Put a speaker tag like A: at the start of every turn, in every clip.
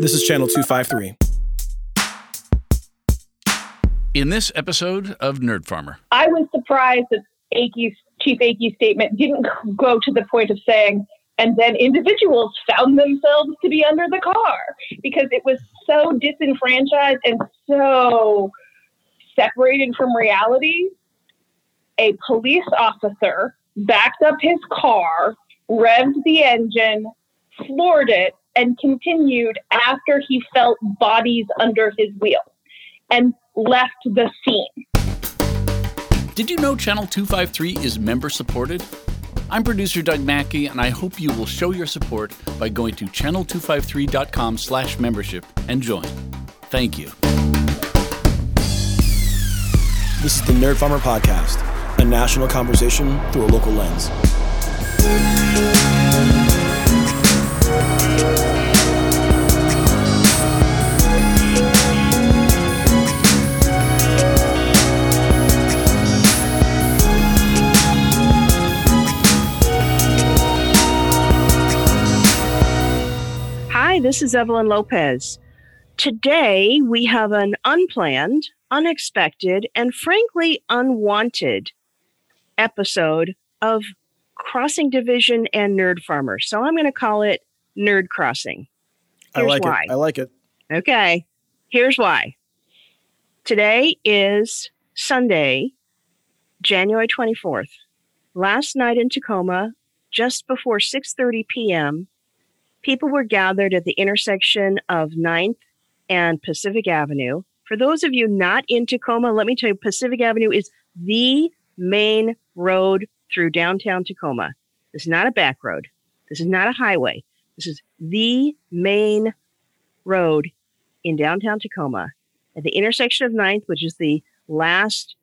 A: This is Channel 253.
B: In this episode of Nerd Farmer,
C: I was surprised that Akey's, Chief Akey's statement didn't go to the point of saying, and then individuals found themselves to be under the car because it was so disenfranchised and so separated from reality. A police officer backed up his car, revved the engine, floored it, and continued after he felt bodies under his wheel and left the scene.
B: did you know Channel 253 is member supported? I'm producer Doug Mackey, and I hope you will show your support by going to channel253.com slash membership and join. Thank you.
A: This is the Nerd Farmer Podcast, a national conversation through a local lens.
D: This is Evelyn Lopez. Today we have an unplanned, unexpected, and frankly unwanted episode of Crossing Division and Nerd Farmer. So I'm going to call it Nerd Crossing.
A: I like
D: why.
A: it. I like it.
D: Okay, here's why. Today is Sunday, January 24th. Last night in Tacoma, just before 6:30 p.m., people were gathered at the intersection of 9th and Pacific Avenue. For those of you not in Tacoma, let me tell you Pacific Avenue is the main road through downtown Tacoma. This is not a back road. This is not a highway. This is the main road in downtown Tacoma at the intersection of 9th, which is the last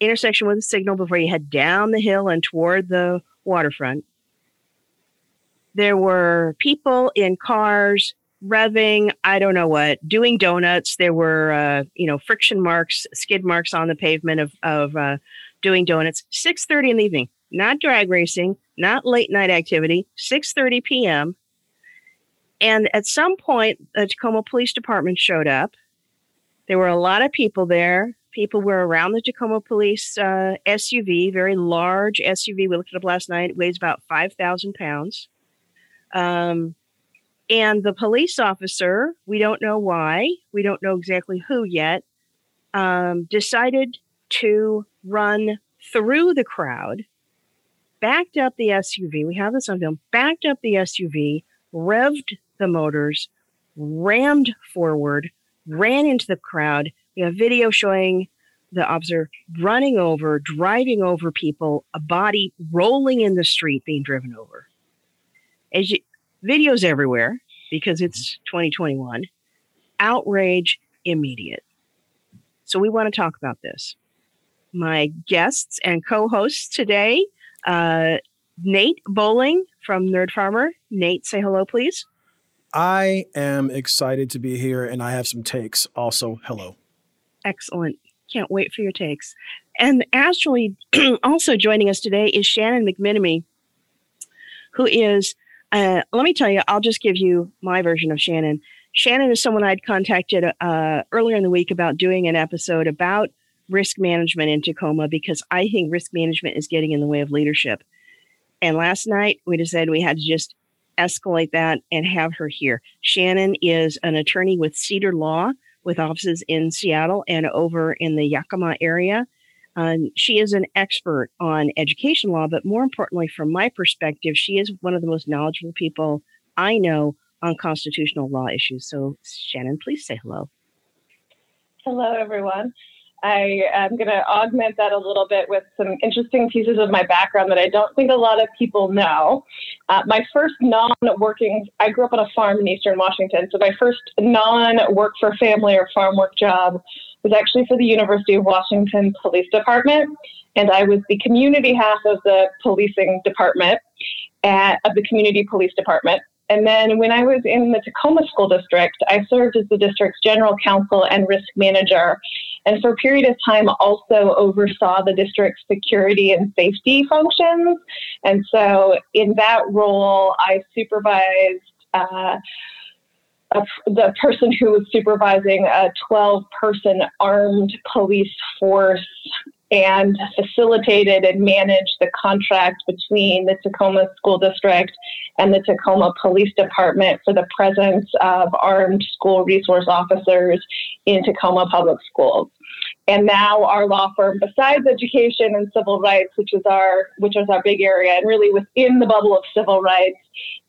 D: intersection with a signal before you head down the hill and toward the waterfront. There were people in cars revving, I don't know what, doing donuts. There were, uh, you know, friction marks, skid marks on the pavement of, of uh, doing donuts. 6.30 in the evening, not drag racing, not late night activity, 6.30 p.m. And at some point, the Tacoma Police Department showed up. There were a lot of people there. People were around the Tacoma Police uh, SUV, very large SUV. We looked it up last night. It weighs about 5,000 pounds. Um, and the police officer, we don't know why, we don't know exactly who yet, um, decided to run through the crowd, backed up the SUV. We have this on film, backed up the SUV, revved the motors, rammed forward, ran into the crowd. We have video showing the officer running over, driving over people, a body rolling in the street being driven over. As you, videos everywhere because it's 2021. Outrage immediate. So we want to talk about this. My guests and co-hosts today, uh, Nate Bowling from Nerd Farmer. Nate, say hello, please.
A: I am excited to be here and I have some takes. Also, hello.
D: Excellent. Can't wait for your takes. And actually, also joining us today is Shannon McMinimee, who is, uh, let me tell you, I'll just give you my version of Shannon. Shannon is someone I'd contacted uh, earlier in the week about doing an episode about risk management in Tacoma because I think risk management is getting in the way of leadership. And last night we decided we had to just escalate that and have her here. Shannon is an attorney with Cedar Law with offices in Seattle and over in the Yakima area. Um, she is an expert on education law, but more importantly, from my perspective, she is one of the most knowledgeable people I know on constitutional law issues. So, Shannon, please say hello.
C: Hello, everyone. I am going to augment that a little bit with some interesting pieces of my background that I don't think a lot of people know. Uh, my first non working, I grew up on a farm in Eastern Washington, so my first non work for family or farm work job was actually for the University of Washington Police Department. And I was the community half of the policing department at, of the community police department. And then when I was in the Tacoma School District, I served as the district's general counsel and risk manager. And for a period of time, also oversaw the district's security and safety functions. And so in that role, I supervised uh, the person who was supervising a 12 person armed police force and facilitated and managed the contract between the Tacoma School District and the Tacoma Police Department for the presence of armed school resource officers in Tacoma Public Schools. And now our law firm, besides education and civil rights, which is our which is our big area, and really within the bubble of civil rights,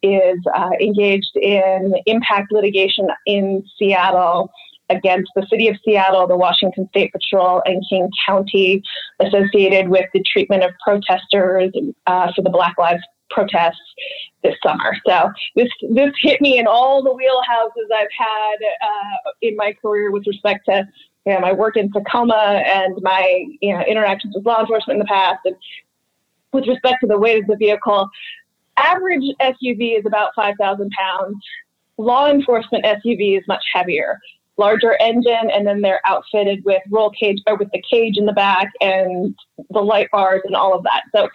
C: is uh, engaged in impact litigation in Seattle against the city of Seattle, the Washington State Patrol, and King County associated with the treatment of protesters uh, for the Black Lives protests this summer. So this this hit me in all the wheelhouses I've had uh, in my career with respect to you know, my work in Tacoma and my you know interactions with law enforcement in the past, and with respect to the weight of the vehicle. Average SUV is about 5,000 pounds. Law enforcement SUV is much heavier larger engine, and then they're outfitted with roll cage or with the cage in the back and the light bars and all of that. So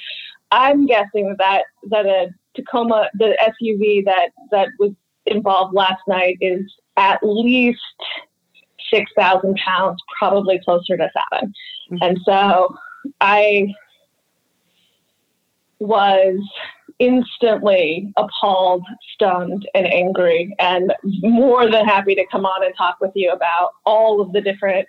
C: I'm guessing that that a Tacoma, the SUV that that was involved last night is at least six thousand pounds, probably closer to 7 mm-hmm. And so I was instantly appalled, stunned, and angry, and more than happy to come on and talk with you about all of the different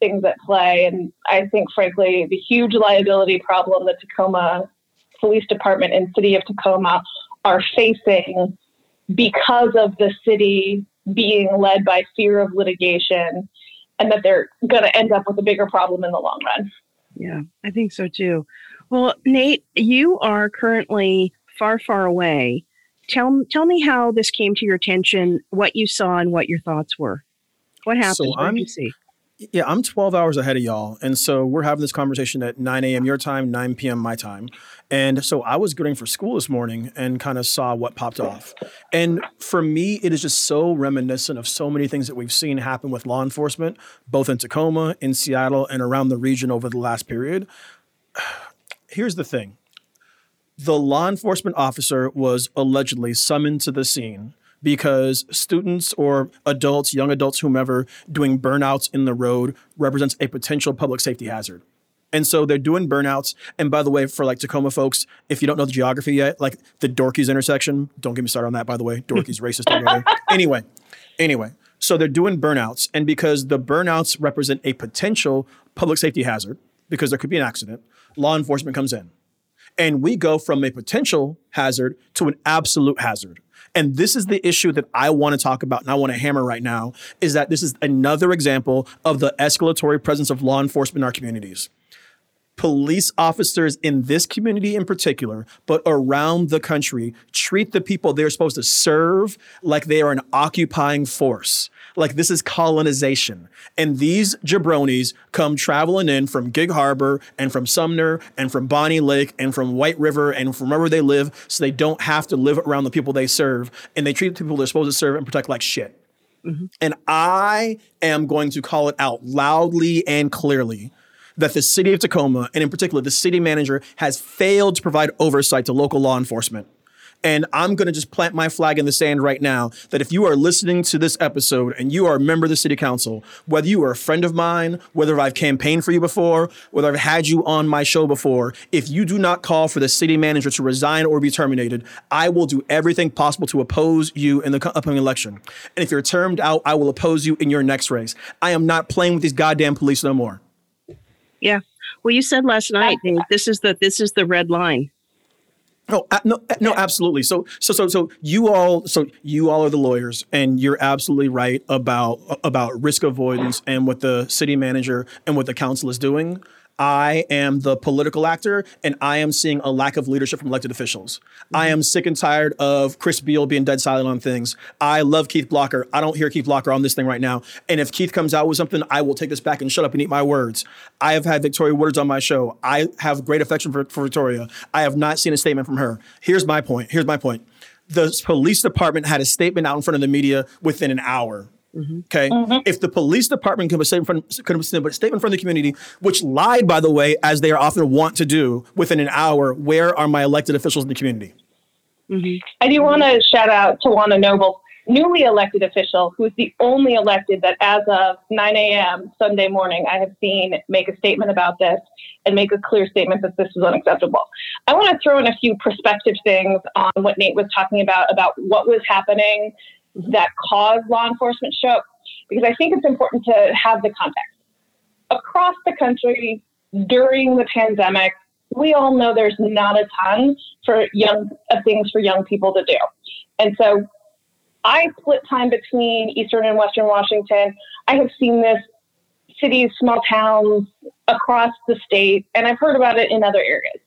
C: things at play. And I think, frankly, the huge liability problem that Tacoma Police Department and City of Tacoma are facing because of the city being led by fear of litigation and that they're going to end up with a bigger problem in the long run.
D: Yeah, I think so too. Well, Nate, you are currently far, far away. Tell tell me how this came to your attention, what you saw, and what your thoughts were. What happened? So what did you see?
A: Yeah, I'm 12 hours ahead of y'all. And so we're having this conversation at 9 a.m. your time, 9 p.m. my time. And so I was getting for school this morning and kind of saw what popped off. And for me, it is just so reminiscent of so many things that we've seen happen with law enforcement, both in Tacoma, in Seattle, and around the region over the last period. Here's the thing the law enforcement officer was allegedly summoned to the scene because students or adults, young adults, whomever, doing burnouts in the road represents a potential public safety hazard. And so they're doing burnouts. And by the way, for like Tacoma folks, if you don't know the geography yet, like the Dorkeys intersection, don't get me started on that, by the way. Dorkeys racist. anyway, anyway, so they're doing burnouts. And because the burnouts represent a potential public safety hazard, because there could be an accident, law enforcement comes in. And we go from a potential hazard to an absolute hazard. And this is the issue that I want to talk about and I want to hammer right now is that this is another example of the escalatory presence of law enforcement in our communities. Police officers in this community in particular, but around the country, treat the people they're supposed to serve like they are an occupying force. Like this is colonization. And these jabronis come traveling in from Gig Harbor and from Sumner and from Bonney Lake and from White River and from wherever they live so they don't have to live around the people they serve. And they treat the people they're supposed to serve and protect like shit. Mm-hmm. And I am going to call it out loudly and clearly that the city of Tacoma, and in particular the city manager, has failed to provide oversight to local law enforcement. And I'm going to just plant my flag in the sand right now that if you are listening to this episode and you are a member of the city council, whether you are a friend of mine, whether I've campaigned for you before, whether I've had you on my show before, if you do not call for the city manager to resign or be terminated, I will do everything possible to oppose you in the upcoming election. And if you're termed out, I will oppose you in your next race. I am not playing with these goddamn police no more.
D: Yeah. Well, you said last night, Dave, this is the this is the red line.
A: Oh, uh, no, uh, no, no, absolutely. So, so, so, so you all, so you all are the lawyers, and you're absolutely right about about risk avoidance and what the city manager and what the council is doing. I am the political actor and I am seeing a lack of leadership from elected officials. Mm-hmm. I am sick and tired of Chris Beall being dead silent on things. I love Keith Blocker. I don't hear Keith Blocker on this thing right now. And if Keith comes out with something, I will take this back and shut up and eat my words. I have had Victoria Woodard on my show. I have great affection for, for Victoria. I have not seen a statement from her. Here's my point. Here's my point. The police department had a statement out in front of the media within an hour Mm-hmm. Okay. Mm-hmm. If the police department could have a statement from, a statement from the community, which lied, by the way, as they are often want to do within an hour, where are my elected officials in the community?
C: Mm-hmm. I do want to shout out Tawana Noble newly elected official who is the only elected that, as of 9 a.m. Sunday morning, I have seen make a statement about this and make a clear statement that this is unacceptable. I want to throw in a few perspective things on what Nate was talking about, about what was happening Mm-hmm. that caused law enforcement show up, because I think it's important to have the context. Across the country during the pandemic, we all know there's not a ton for young of things for young people to do. And so I split time between Eastern and Western Washington. I have seen this cities, small towns across the state, and I've heard about it in other areas.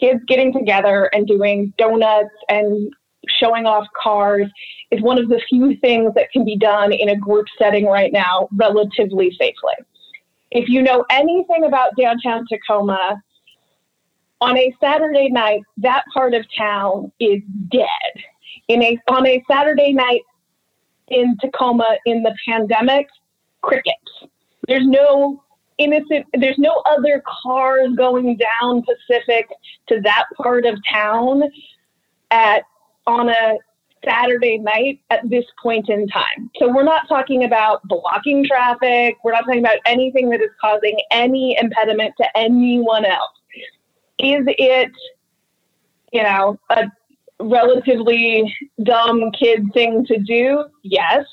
C: Kids getting together and doing donuts and showing off cars is one of the few things that can be done in a group setting right now relatively safely. If you know anything about downtown Tacoma, on a Saturday night, that part of town is dead. In a on a Saturday night in Tacoma in the pandemic, crickets. There's no innocent there's no other cars going down Pacific to that part of town at on a Saturday night at this point in time. So we're not talking about blocking traffic. We're not talking about anything that is causing any impediment to anyone else. Is it, you know, a relatively dumb kid thing to do? Yes.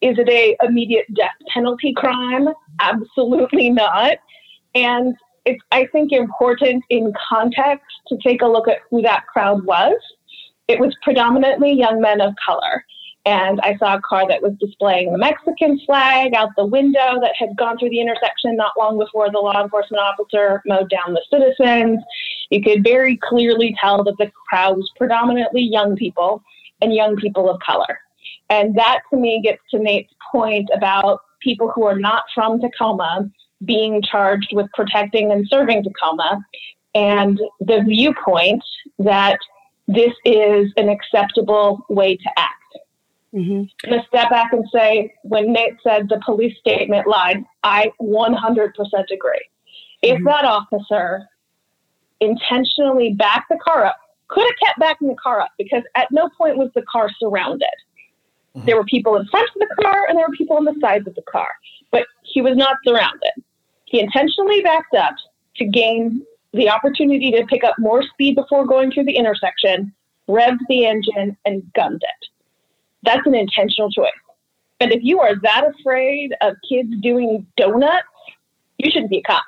C: Is it a immediate death penalty crime? Absolutely not. And it's, I think, important in context to take a look at who that crowd was. It was predominantly young men of color. And I saw a car that was displaying the Mexican flag out the window that had gone through the intersection not long before the law enforcement officer mowed down the citizens. You could very clearly tell that the crowd was predominantly young people and young people of color. And that to me gets to Nate's point about people who are not from Tacoma being charged with protecting and serving Tacoma and the viewpoint that this is an acceptable way to act. Mm-hmm. I'm going to step back and say when Nate said the police statement lied, I 100% agree. If mm-hmm. that officer intentionally backed the car up, could have kept backing the car up because at no point was the car surrounded. Mm-hmm. There were people in front of the car and there were people on the sides of the car, but he was not surrounded. He intentionally backed up to gain the opportunity to pick up more speed before going through the intersection, revved the engine, and gunned it. That's an intentional choice. And if you are that afraid of kids doing donuts, you shouldn't be a cop.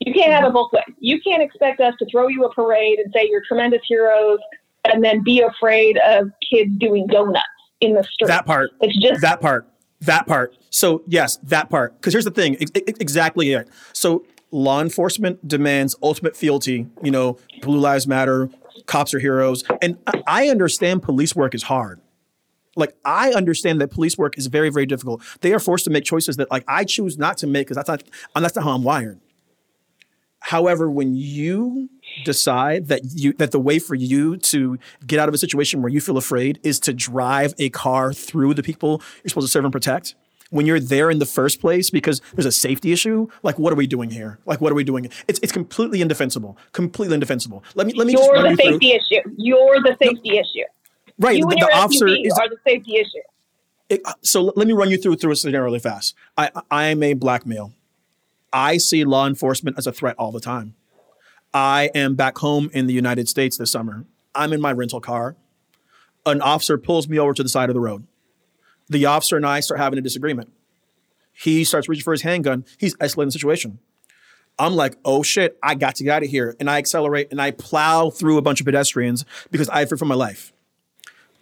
C: You can't have a both ways. You can't expect us to throw you a parade and say you're tremendous heroes and then be afraid of kids doing donuts in the street.
A: That part. It's just that part. That part. So yes, that part. Because here's the thing. exactly it. So law enforcement demands ultimate fealty. You know, Blue Lives Matter. Cops are heroes, and I understand police work is hard like I understand that police work is very, very difficult. They are forced to make choices that like I choose not to make because that's not that's not how I'm wired. However, when you decide that you that the way for you to get out of a situation where you feel afraid is to drive a car through the people you're supposed to serve and protect, when you're there in the first place because there's a safety issue, like what are we doing here? Like what are we doing? It's it's completely indefensible. Completely indefensible. Let me let me
C: You're
A: the
C: safety through. issue. You're the safety no, issue.
A: Right.
C: You the, and your the officer is, are the safety issue.
A: It, uh, so let me run you through through a scenario really fast. I I am a black male. I see law enforcement as a threat all the time. I am back home in the United States this summer. I'm in my rental car. An officer pulls me over to the side of the road. The officer and I start having a disagreement. He starts reaching for his handgun. He's escalating the situation. I'm like, oh shit, I got to get out of here. And I accelerate and I plow through a bunch of pedestrians because I fear for my life.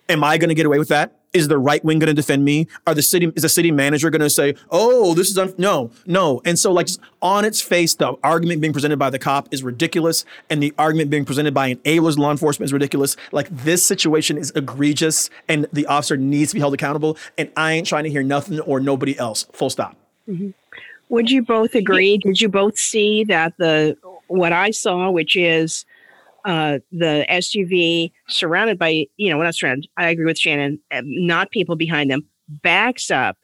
A: Am I going to get away with that? Is the right wing going to defend me? Are the city is the city manager going to say, "Oh, this is un-? no, no"? And so, like, on its face, the argument being presented by the cop is ridiculous, and the argument being presented by an A-list law enforcement is ridiculous. Like, this situation is egregious, and the officer needs to be held accountable. And I ain't trying to hear nothing or nobody else. Full stop.
D: Mm-hmm. Would you both agree? Did you both see that the what I saw, which is uh, the SUV surrounded by, you know, not surrounded, I agree with Shannon, uh, not people behind them, backs up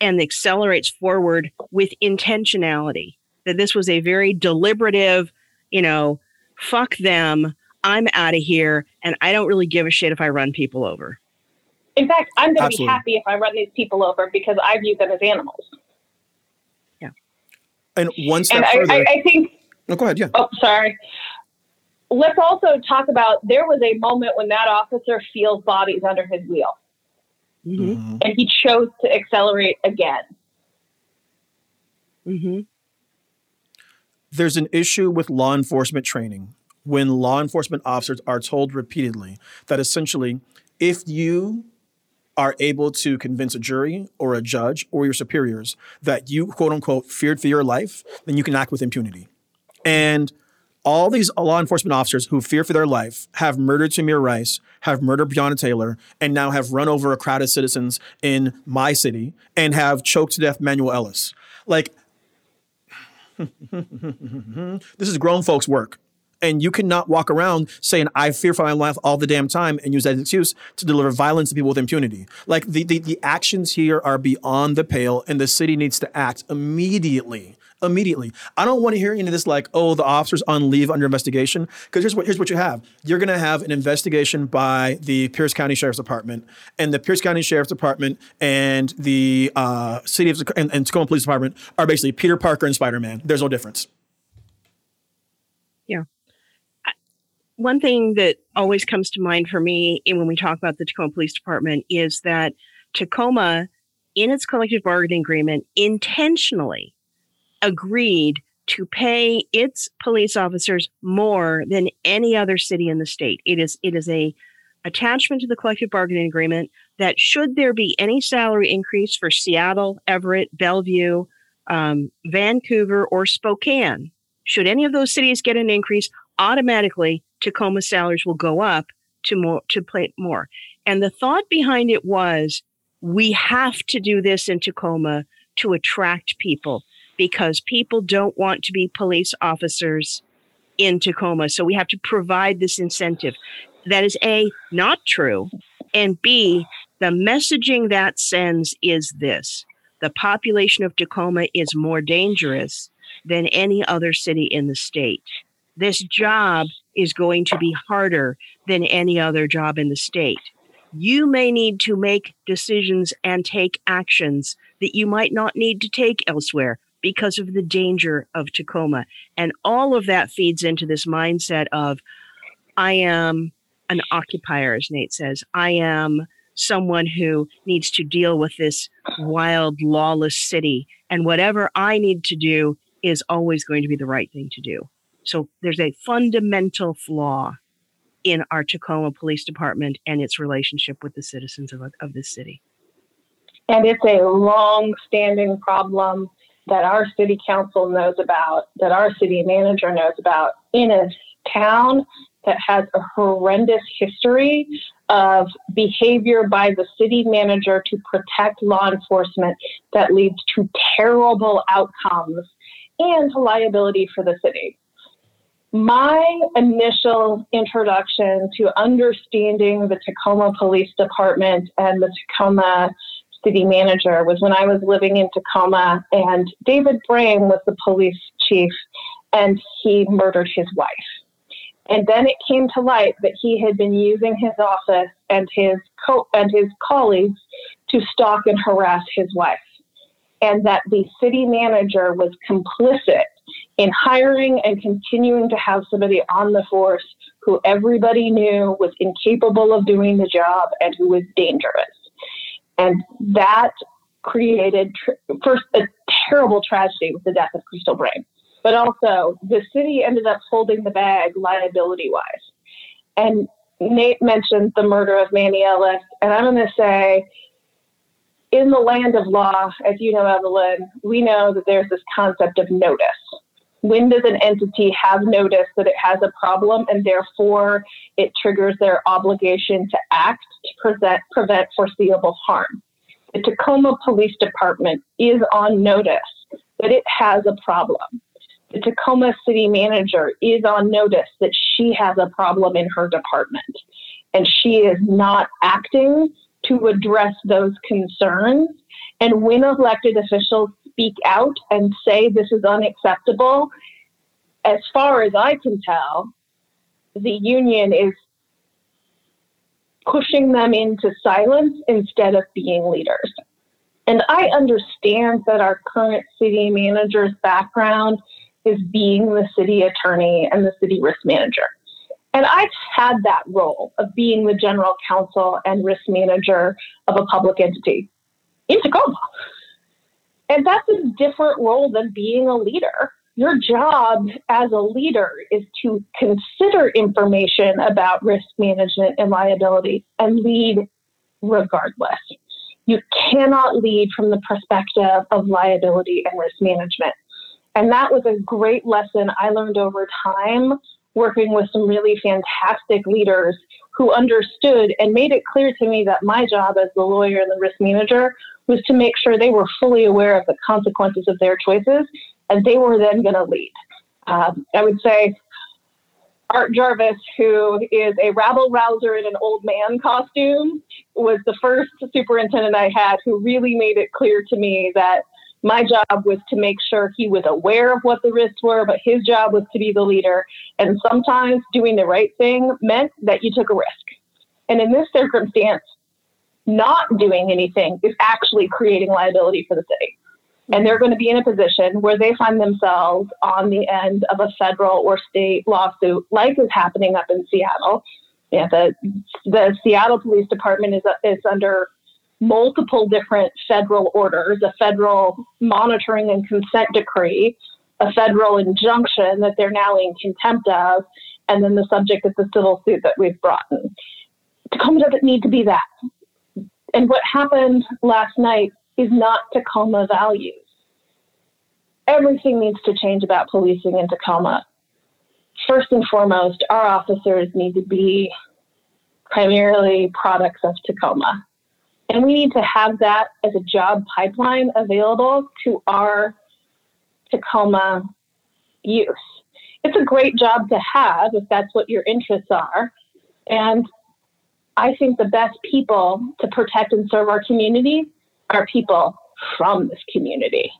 D: and accelerates forward with intentionality. That this was a very deliberative, you know, fuck them, I'm out of here, and I don't really give a shit if I run people over.
C: In fact, I'm going to be happy if I run these people over because I view them as animals.
D: Yeah.
A: And one step and further. I,
C: I, I think.
A: No, go ahead. Yeah.
C: Oh, sorry. Let's also talk about there was a moment when that officer feels bodies under his wheel. Mm-hmm. And he chose to accelerate again.
D: Mm-hmm.
A: There's an issue with law enforcement training when law enforcement officers are told repeatedly that essentially, if you are able to convince a jury or a judge or your superiors that you quote unquote feared for your life, then you can act with impunity. And all these law enforcement officers who fear for their life have murdered Tamir Rice, have murdered Breonna Taylor, and now have run over a crowd of citizens in my city and have choked to death Manuel Ellis. Like, this is grown folks' work. And you cannot walk around saying, I fear for my life all the damn time and use that excuse to deliver violence to people with impunity. Like the, the, the actions here are beyond the pale, and the city needs to act immediately immediately. I don't want to hear any of this like, oh, the officer's on leave under investigation. Because here's what here's what you have. You're gonna have an investigation by the Pierce County Sheriff's Department, and the Pierce County Sheriff's Department and the uh, city of and, and Tacoma Police Department are basically Peter Parker and Spider Man. There's no difference.
D: Yeah. One thing that always comes to mind for me when we talk about the Tacoma Police Department is that Tacoma, in its collective bargaining agreement, intentionally agreed to pay its police officers more than any other city in the state. It is it is a attachment to the collective bargaining agreement that should there be any salary increase for Seattle, Everett, Bellevue, um, Vancouver, or Spokane, should any of those cities get an increase, automatically Tacoma salaries will go up to more to pay more. And the thought behind it was we have to do this in Tacoma to attract people because people don't want to be police officers in Tacoma. So we have to provide this incentive. That is A, not true. And B, the messaging that sends is this the population of Tacoma is more dangerous than any other city in the state. This job is going to be harder than any other job in the state. You may need to make decisions and take actions that you might not need to take elsewhere because of the danger of Tacoma. And all of that feeds into this mindset of, I am an occupier, as Nate says. I am someone who needs to deal with this wild, lawless city. And whatever I need to do is always going to be the right thing to do. So there's a fundamental flaw in our Tacoma Police Department and its relationship with the citizens of, of this city.
C: And it's a long standing problem that our city council knows about, that our city manager knows about in a town that has a horrendous history of behavior by the city manager to protect law enforcement that leads to terrible outcomes and liability for the city. My initial introduction to understanding the Tacoma Police Department and the Tacoma city manager was when I was living in Tacoma, and David Brame was the police chief, and he murdered his wife. And then it came to light that he had been using his office and his co- and his colleagues to stalk and harass his wife, and that the city manager was complicit in hiring and continuing to have somebody on the force who everybody knew was incapable of doing the job and who was dangerous. And that created, tr- first, a terrible tragedy with the death of Crystal Brame. But also, the city ended up holding the bag liability wise. And Nate mentioned the murder of Manny Ellis. And I'm going to say, in the land of law, as you know, Evelyn, we know that there's this concept of notice. When does an entity have notice that it has a problem and therefore it triggers their obligation to act to prevent, prevent foreseeable harm? The Tacoma Police Department is on notice that it has a problem. The Tacoma City Manager is on notice that she has a problem in her department and she is not acting to address those concerns. And when elected officials speak out and say this is unacceptable, as far as I can tell, the union is pushing them into silence instead of being leaders. And I understand that our current city manager's background is being the city attorney and the city risk manager. And I've had that role of being the general counsel and risk manager of a public entity in Tacoma. And that's a different role than being a leader. Your job as a leader is to consider information about risk management and liability and lead regardless. You cannot lead from the perspective of liability and risk management. And that was a great lesson I learned over time working with some really fantastic leaders who understood and made it clear to me that my job as the lawyer and the risk manager was to make sure they were fully aware of the consequences of their choices and they were then going to lead. Um, I would say Art Jarvis, who is a rabble rouser in an old man costume, was the first superintendent I had who really made it clear to me that my job was to make sure he was aware of what the risks were, but his job was to be the leader. And sometimes doing the right thing meant that you took a risk. And in this circumstance, not doing anything is actually creating liability for the city. And they're going to be in a position where they find themselves on the end of a federal or state lawsuit, like is happening up in Seattle. Yeah, the the Seattle Police Department is is under multiple different federal orders, a federal monitoring and consent decree, a federal injunction that they're now in contempt of, and then the subject of the civil suit that we've brought in. Tacoma doesn't need to be that. And what happened last night is not Tacoma values. Everything needs to change about policing in Tacoma. First and foremost, our officers need to be primarily products of Tacoma. And we need to have that as a job pipeline available to our Tacoma youth. It's a great job to have if that's what your interests are. And I think the best people to protect and serve our community are people from this community.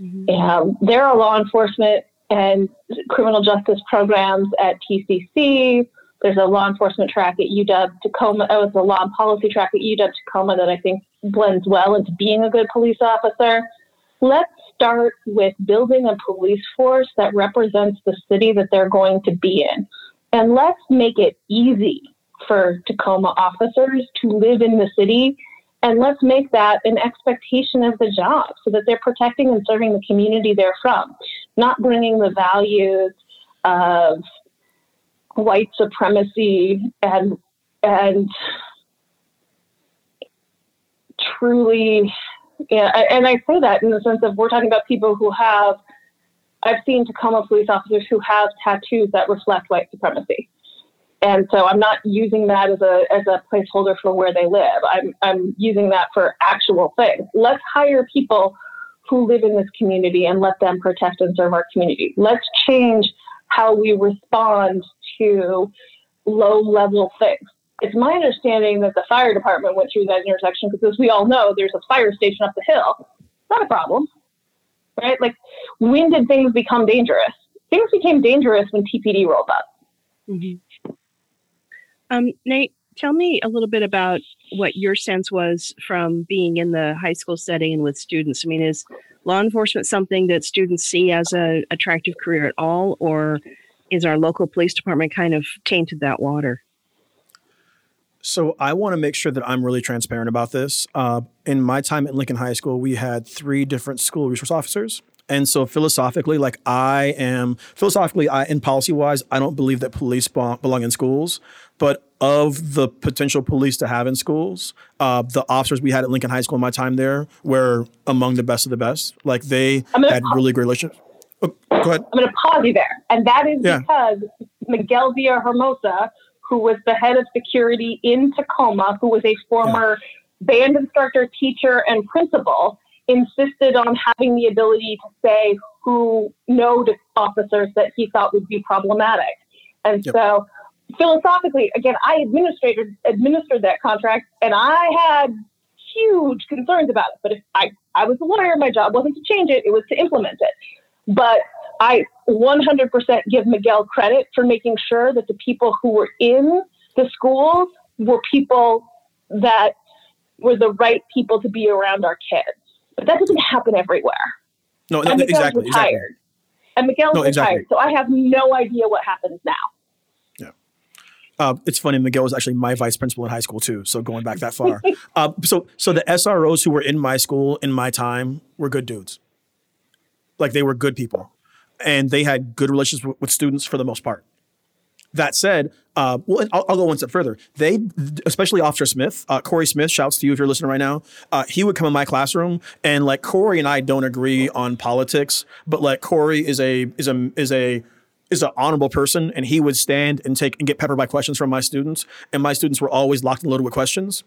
C: Mm-hmm. Um, there are law enforcement and criminal justice programs at TCC, there's a law enforcement track at UW Tacoma. Oh, it's a law and policy track at UW Tacoma that I think blends well into being a good police officer. Let's start with building a police force that represents the city that they're going to be in. And let's make it easy for Tacoma officers to live in the city. And let's make that an expectation of the job so that they're protecting and serving the community they're from, not bringing the values of white supremacy and and truly yeah and i say that in the sense of we're talking about people who have i've seen tacoma police officers who have tattoos that reflect white supremacy and so i'm not using that as a as a placeholder for where they live i'm i'm using that for actual things let's hire people who live in this community and let them protect and serve our community let's change how we respond to low level things. It's my understanding that the fire department went through that intersection because, as we all know, there's a fire station up the hill. Not a problem, right? Like, when did things become dangerous? Things became dangerous when TPD rolled up.
D: Mm-hmm. Um, Nate, tell me a little bit about what your sense was from being in the high school setting and with students. I mean, is law enforcement something that students see as a attractive career at all, or is our local police department kind of tainted that water?
A: So I want to make sure that I'm really transparent about this. Uh, in my time at Lincoln High School, we had three different school resource officers. And so philosophically, like I am philosophically, I and policy wise, I don't believe that police belong in schools. But of the potential police to have in schools, uh, the officers we had at Lincoln High School in my time there were among the best of the best. Like they had really great relationships. Oh, go ahead.
C: I'm going to pause you there. And that is yeah. because Miguel Villahermosa, who was the head of security in Tacoma, who was a former yeah. band instructor, teacher, and principal, insisted on having the ability to say who no officers that he thought would be problematic. And yep. so philosophically, again, I administered administered that contract and I had huge concerns about it. But if I, I was a lawyer, my job wasn't to change it, it was to implement it. But I 100% give Miguel credit for making sure that the people who were in the schools were people that were the right people to be around our kids. But that doesn't happen everywhere.
A: No, no
C: and Miguel's
A: exactly.
C: retired.
A: exactly.
C: And Miguel's
A: No,
C: retired. So I have no idea what happens now.
A: Yeah, uh, it's funny. Miguel was actually my vice principal in high school too. So going back that far. uh, so so the SROs who were in my school in my time were good dudes. Like they were good people, and they had good relations with, with students for the most part. That said, uh, well, I'll, I'll go one step further. They, especially Officer Smith, uh, Corey Smith, shouts to you if you're listening right now. Uh, he would come in my classroom, and like Corey and I don't agree on politics, but like Corey is a is a is a is an honorable person, and he would stand and take and get peppered by questions from my students, and my students were always locked and loaded with questions.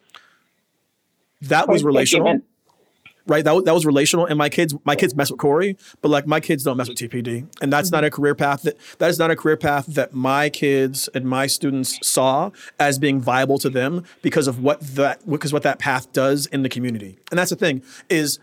A: That was relational right? That, was- that was relational. And my kids, my kids mess with Corey, but like my kids don't mess with TPD, and that's not mm-hmm. a career path that that is not a career path that my kids and my students saw as being viable to them because of what that because what that path does in the community. And that's the thing is.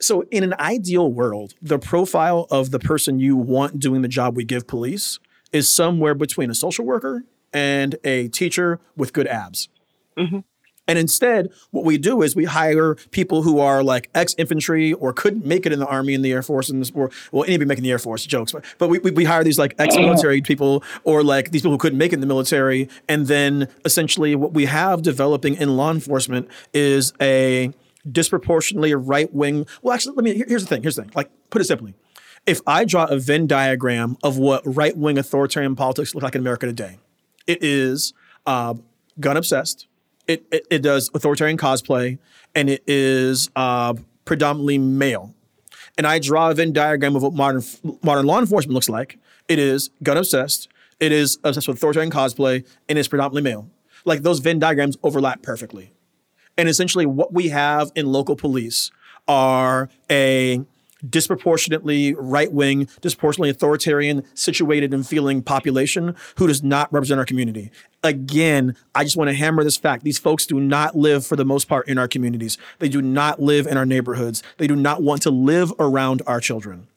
A: So, in an ideal world, the profile of the person you want doing the job we give police is somewhere between a social worker and a teacher with good abs. Mm-hmm. And instead, what we do is we hire people who are like ex infantry or couldn't make it in the army and the air force and this, or well, anybody making the air force jokes, but, but we, we, we hire these like ex military people or like these people who couldn't make it in the military. And then essentially, what we have developing in law enforcement is a disproportionately right wing. Well, actually, let me here- here's the thing. Here's the thing. Like, put it simply. If I draw a Venn diagram of what right wing authoritarian politics look like in America today, it is uh, gun obsessed. It, it, it does authoritarian cosplay, and it is uh, predominantly male. And I draw a Venn diagram of what modern modern law enforcement looks like. It is gun obsessed. It is obsessed with authoritarian cosplay, and it's predominantly male. Like those Venn diagrams overlap perfectly. And essentially, what we have in local police are a disproportionately right wing, disproportionately authoritarian, situated and feeling population who does not represent our community. Again, I just want to hammer this fact. These folks do not live, for the most part, in our communities. They do not live in our neighborhoods. They do not want to live around our children.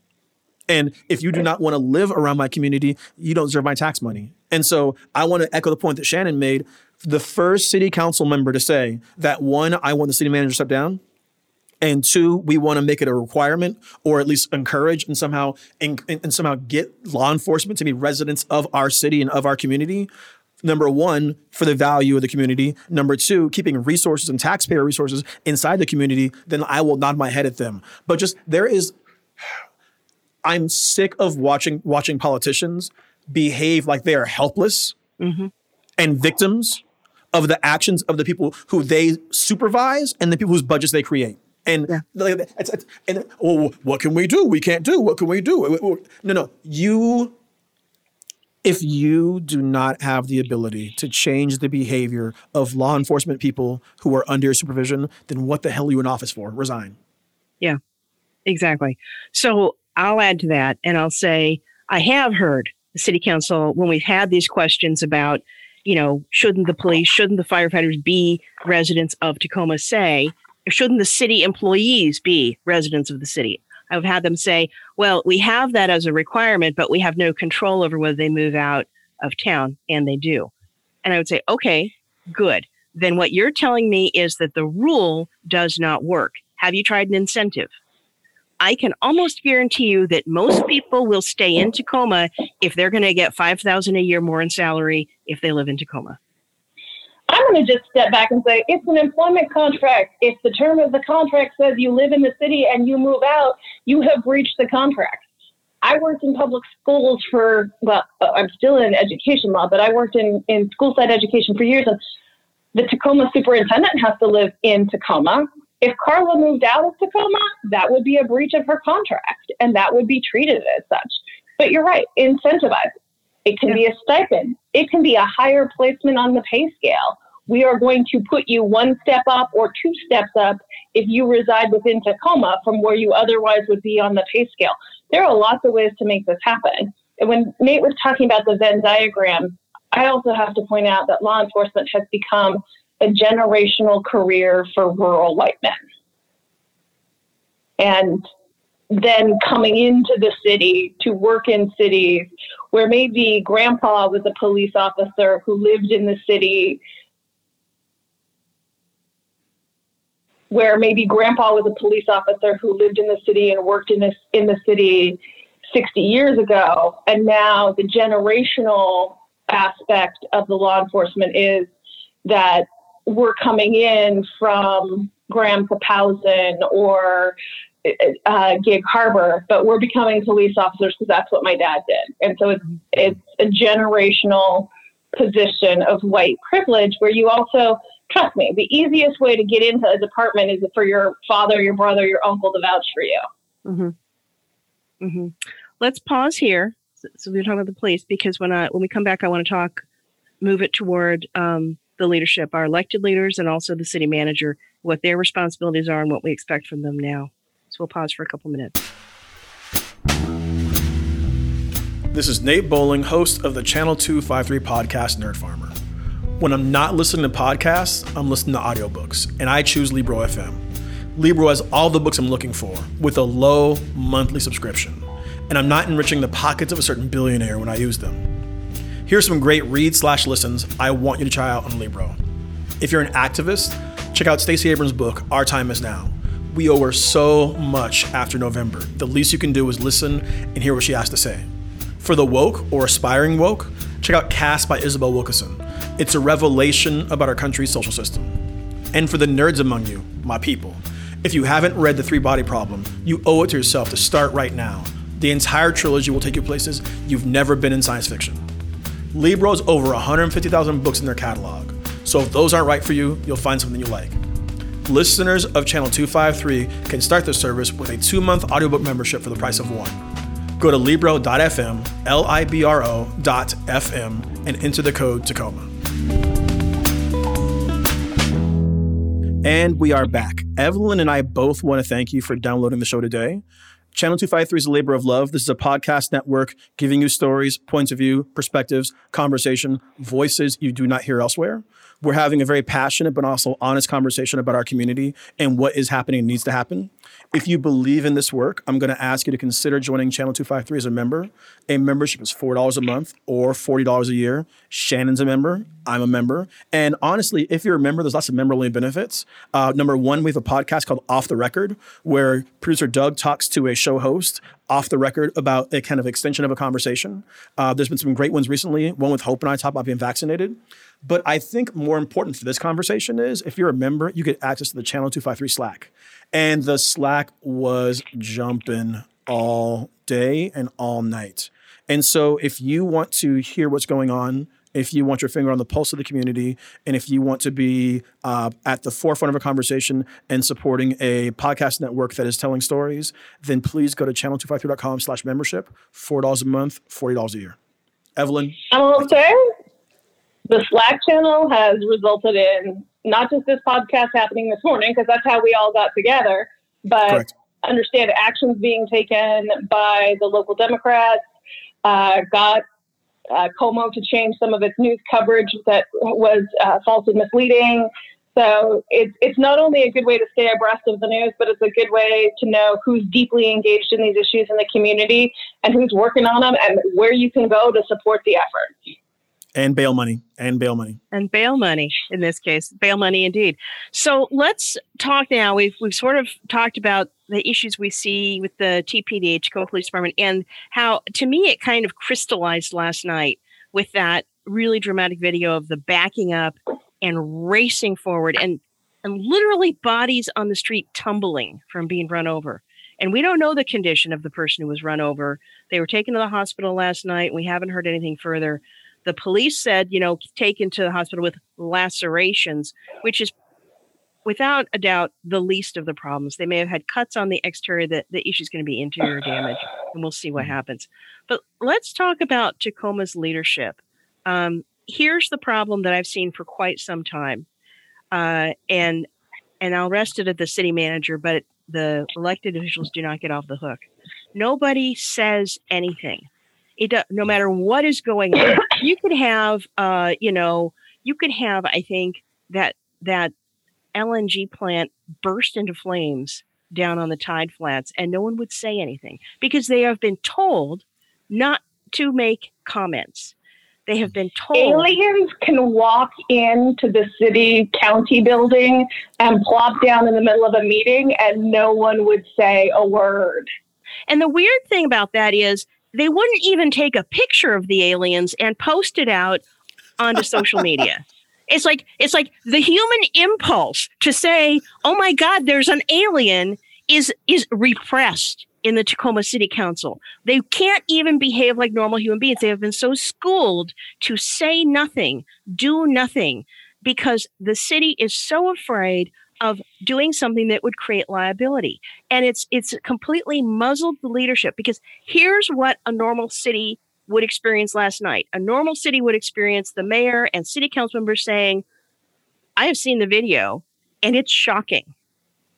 A: And if you do not want to live around my community, you don't deserve my tax money. And so I want to echo the point that Shannon made. The first city council member to say that one, I want the city manager to step down, and two, we want to make it a requirement or at least encourage and somehow and, and somehow get law enforcement to be residents of our city and of our community. Number one, for the value of the community. Number two, keeping resources and taxpayer resources inside the community, then I will nod my head at them. But just there is I'm sick of watching watching politicians behave like they are helpless mm-hmm. and victims of the actions of the people who they supervise and the people whose budgets they create. And like, it's, it's, and oh, what can we do? We can't do. What can we do? No, no. You, if you do not have the ability to change the behavior of law enforcement people who are under your supervision, then what the hell are you in office for? Resign.
D: Yeah, exactly. So I'll add to that and I'll say I have heard the city council when we've had these questions about, you know, shouldn't the police, shouldn't the firefighters be residents of Tacoma say, shouldn't the city employees be residents of the city? I've had them say, well, we have that as a requirement, but we have no control over whether they move out of town, and they do. And I would say, okay, good. Then what you're telling me is that the rule does not work. Have you tried an incentive? I can almost guarantee you that most people will stay in Tacoma if they're going to get 5000 a year more in salary if they live in Tacoma.
C: I'm going to just step back and say it's an employment contract. If the term of the contract says you live in the city and you move out, you have breached the contract. I worked in public schools for, well, uh, I'm still in education law, but I worked in, in school side education for years. And the Tacoma superintendent has to live in Tacoma. If Carla moved out of Tacoma, that would be a breach of her contract and that would be treated as such. But you're right, incentivize. It can be a stipend. It can be a higher placement on the pay scale. We are going to put you one step up or two steps up if you reside within Tacoma from where you otherwise would be on the pay scale. There are lots of ways to make this happen. And when Nate was talking about the Venn diagram, I also have to point out that law enforcement has become a generational career for rural white men. And then coming into the city to work in cities where maybe grandpa was a police officer who lived in the city where maybe grandpa was a police officer who lived in the city and worked in this in the city 60 years ago. And now the generational aspect of the law enforcement is that we're coming in from Graham Papausen or uh, Gig Harbor, but we're becoming police officers because that's what my dad did. And so it's it's a generational position of white privilege where you also trust me. The easiest way to get into a department is for your father, your brother, your uncle to vouch for you.
D: Mm-hmm. Mm-hmm. Let's pause here. So we're talking about the police because when I when we come back, I want to talk, move it toward um, the leadership, our elected leaders, and also the city manager, what their responsibilities are and what we expect from them now. So we'll pause for a couple minutes.
A: This is Nate Bowling, host of the Channel 253 podcast Nerd Farmer. When I'm not listening to podcasts, I'm listening to audiobooks, and I choose Libro FM. Libro has all the books I'm looking for with a low monthly subscription, and I'm not enriching the pockets of a certain billionaire when I use them. Here's some great read slash listens I want you to try out on Libro. If you're an activist, check out Stacey Abrams' book, Our Time Is Now. We owe her so much after November. The least you can do is listen and hear what she has to say. For the woke or aspiring woke, check out Caste by Isabel Wilkerson. It's a revelation about our country's social system. And for the nerds among you, my people, if you haven't read The Three Body Problem, you owe it to yourself to start right now. The entire trilogy will take you places you've never been in science fiction. Libro has over 150,000 books in their catalog, so if those aren't right for you, you'll find something you like. Listeners of Channel 253 can start their service with a two month audiobook membership for the price of one. Go to Libro.fm, L I B R O.fm, and enter the code Tacoma. And we are back. Evelyn and I both want to thank you for downloading the show today. Channel 253 is a labor of love. This is a podcast network giving you stories, points of view, perspectives, conversation, voices you do not hear elsewhere. We're having a very passionate but also honest conversation about our community and what is happening needs to happen. If you believe in this work, I'm going to ask you to consider joining Channel 253 as a member. A membership is $4 a month or $40 a year. Shannon's a member. I'm a member. And honestly, if you're a member, there's lots of member only benefits. Uh, number one, we have a podcast called Off the Record, where producer Doug talks to a show host off the record about a kind of extension of a conversation. Uh, there's been some great ones recently, one with Hope and I talk about being vaccinated. But I think more important for this conversation is if you're a member, you get access to the Channel 253 Slack. And the Slack was jumping all day and all night. And so if you want to hear what's going on, if you want your finger on the pulse of the community, and if you want to be uh, at the forefront of a conversation and supporting a podcast network that is telling stories, then please go to channel253.com slash membership, $4 a month, $40 a year. Evelyn?
C: I will say the Slack channel has resulted in not just this podcast happening this morning, because that's how we all got together, but Correct. understand actions being taken by the local Democrats, uh, got uh, KOMO to change some of its news coverage that was uh, false and misleading. So it's it's not only a good way to stay abreast of the news, but it's a good way to know who's deeply engaged in these issues in the community and who's working on them and where you can go to support the effort
A: and bail money and bail money.
D: And bail money in this case bail money indeed. So let's talk now we've we've sort of talked about the issues we see with the TPDH Tacoma police department and how to me it kind of crystallized last night with that really dramatic video of the backing up and racing forward and and literally bodies on the street tumbling from being run over. And we don't know the condition of the person who was run over. They were taken to the hospital last night. We haven't heard anything further the police said, you know, taken to the hospital with lacerations, which is without a doubt the least of the problems. They may have had cuts on the exterior. That the issue is going to be interior damage, and we'll see what mm-hmm. happens. But let's talk about Tacoma's leadership. Um, here's the problem that I've seen for quite some time, uh, and and I'll rest it at the city manager, but the elected officials do not get off the hook. Nobody says anything it no matter what is going on you could have uh you know you could have i think that that lng plant burst into flames down on the tide flats and no one would say anything because they have been told not to make comments They have been told.
C: Aliens can walk into the city county building and plop down in the middle of a meeting and no one would say a word.
D: And the weird thing about that is they wouldn't even take a picture of the aliens and post it out onto social media. It's like it's like the human impulse to say, "Oh my god, there's an alien," is is repressed in the Tacoma City Council. They can't even behave like normal human beings. They have been so schooled to say nothing, do nothing, because the city is so afraid of doing something that would create liability. And it's it's completely muzzled the leadership because here's what a normal city would experience last night. A normal city would experience the mayor and city council members saying, I have seen the video and it's shocking.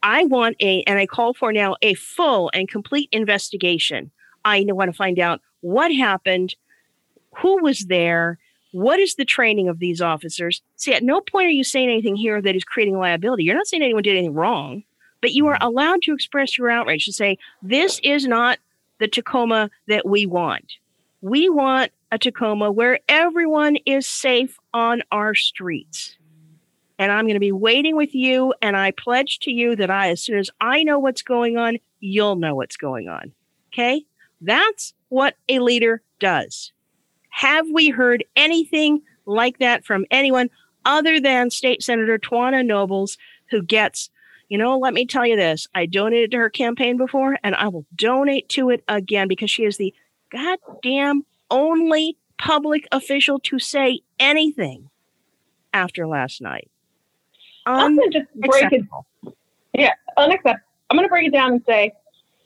D: I want a, and I call for now a full and complete investigation. I want to find out what happened, who was there, what is the training of these officers. See, at no point are you saying anything here that is creating liability. You're not saying anyone did anything wrong, but you are mm-hmm. allowed to express your outrage to say, this is not the Tacoma that we want. We want a Tacoma where everyone is safe on our streets and I'm going to be waiting with you. And I pledge to you that I, as soon as I know what's going on, you'll know what's going on. Okay. That's what a leader does. Have we heard anything like that from anyone other than State Senator T'wina Nobles, who gets, you know, let me tell you this I donated to her campaign before, and I will donate to it again because she is the goddamn only public official to say anything after last night.
C: I'm going to just break it. Yeah, unacceptable. I'm going to break it down and say,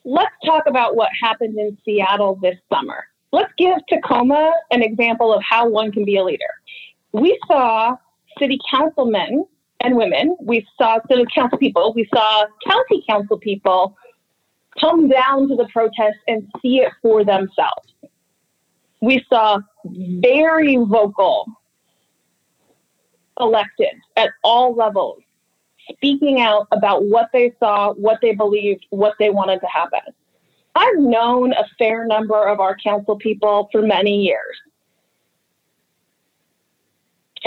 C: let's talk about what happened in Seattle this summer. Let's give Tacoma an example of how one can be a leader. We saw city councilmen and women, we saw city council people, we saw county council people come down to the protest and see it for themselves. We saw very vocal elected at all levels, speaking out about what they saw, what they believed, what they wanted to happen. I've known a fair number of our council people for many years.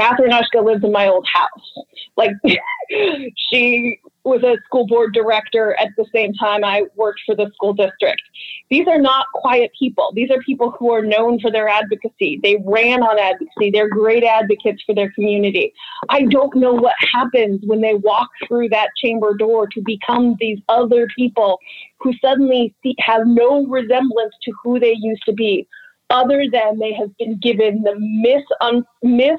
C: Catherine Ushka lives in my old house. Like, she was a school board director at the same time I worked for the school district. These are not quiet people. These are people who are known for their advocacy. They ran on advocacy. They're great advocates for their community. I don't know what happens when they walk through that chamber door to become these other people who suddenly see, have no resemblance to who they used to be, other than they have been given the mis, un, mis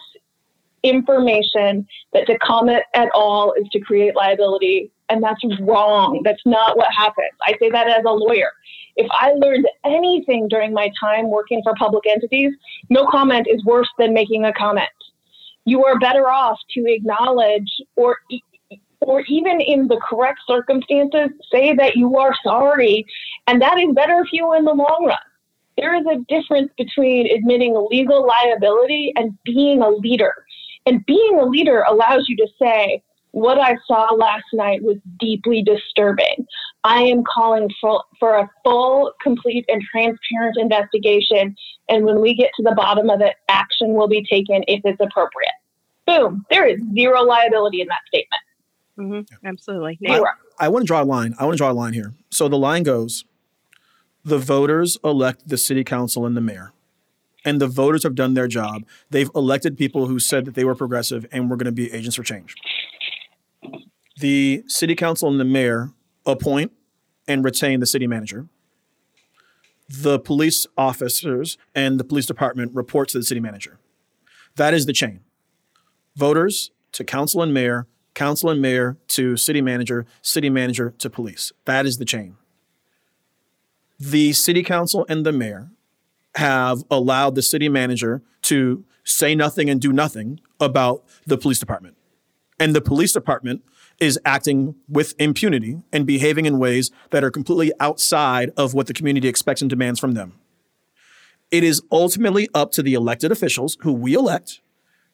C: information that to comment at all is to create liability. And that's wrong. That's not what happens. I say that as a lawyer. If I learned anything during my time working for public entities, no comment is worse than making a comment. You are better off to acknowledge or or even in the correct circumstances, say that you are sorry. And that is better for you in the long run. There is a difference between admitting legal liability and being a leader. And being a leader allows you to say, what I saw last night was deeply disturbing. I am calling for, for a full, complete, and transparent investigation. And when we get to the bottom of it, action will be taken if it's appropriate. Boom. There is zero liability in that statement.
D: Mm-hmm. Absolutely.
A: I, I want to draw a line. I want to draw a line here. So the line goes the voters elect the city council and the mayor and the voters have done their job. They've elected people who said that they were progressive and were going to be agents for change. The city council and the mayor appoint and retain the city manager. The police officers and the police department report to the city manager. That is the chain. Voters to council and mayor, council and mayor to city manager, city manager to police. That is the chain. The city council and the mayor have allowed the city manager to say nothing and do nothing about the police department. And the police department is acting with impunity and behaving in ways that are completely outside of what the community expects and demands from them. It is ultimately up to the elected officials who we elect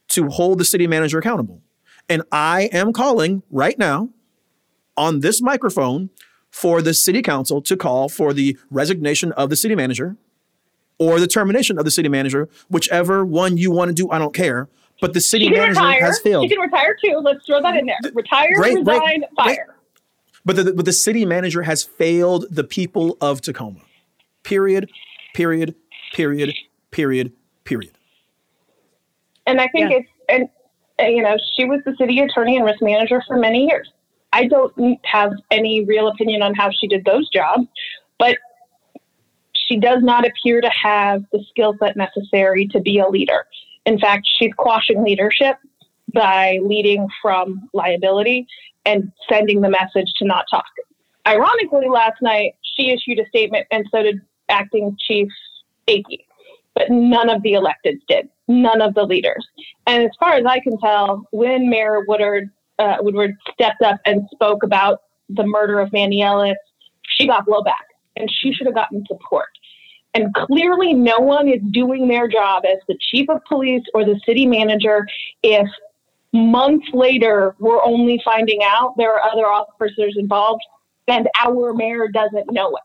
A: to hold the city manager accountable. And I am calling right now on this microphone for the city council to call for the resignation of the city manager or the termination of the city manager, whichever one you want to do. I don't care. But the city
C: She can
A: manager
C: retire.
A: has failed.
C: She can retire too. Let's throw that in there. Retire,
A: Great, great,
C: resign,
A: great.
C: fire.
A: But the, but the city manager has failed the people of Tacoma. Period, period, period, period, period.
C: And I think
D: Yeah.
C: it's and uh, you know she was the city attorney and risk manager for many years. I don't have any real opinion on how she did those jobs, but she does not appear to have the skill set necessary to be a leader. In fact, she's quashing leadership by leading from liability and sending the message to not talk. Ironically, last night she issued a statement, and so did acting chief Ake, but none of the electeds did. None of the leaders. And as far as I can tell, when Mayor Woodard uh, Woodward stepped up and spoke about the murder of Manny Ellis, she got blowback, and she should have gotten support. And clearly, no one is doing their job as the chief of police or the city manager if months later we're only finding out there are other officers involved and our mayor doesn't know it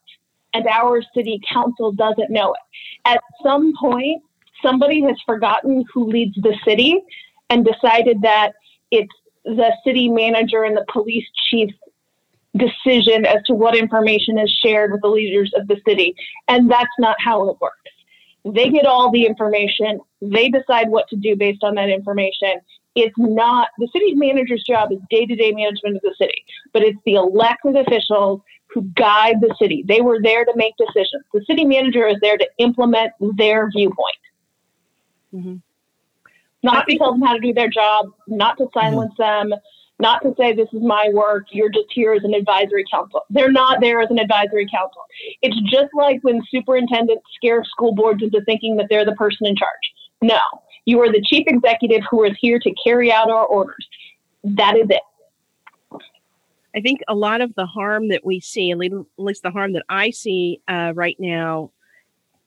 C: and our city council doesn't know it. At some point, somebody has forgotten who leads the city and decided that it's the city manager and the police chief's decision as to what information is shared with the leaders of the city. And that's not how it works. They get all the information, they decide what to do based on that information. It's not the city manager's job is day to day management of the city, but it's the elected officials who guide the city. They were there to make decisions. The city manager is there to implement their viewpoint,
D: Mhm.
C: not to tell them how to do their job, not to silence them, not to say this is my work. You're just here as an advisory council. They're not there as an advisory council. It's just like when superintendents scare school boards into thinking that they're the person in charge. No, you are the chief executive who is here to carry out our orders. That is it.
D: I think a lot of the harm that we see, at least the harm that I see uh, right now,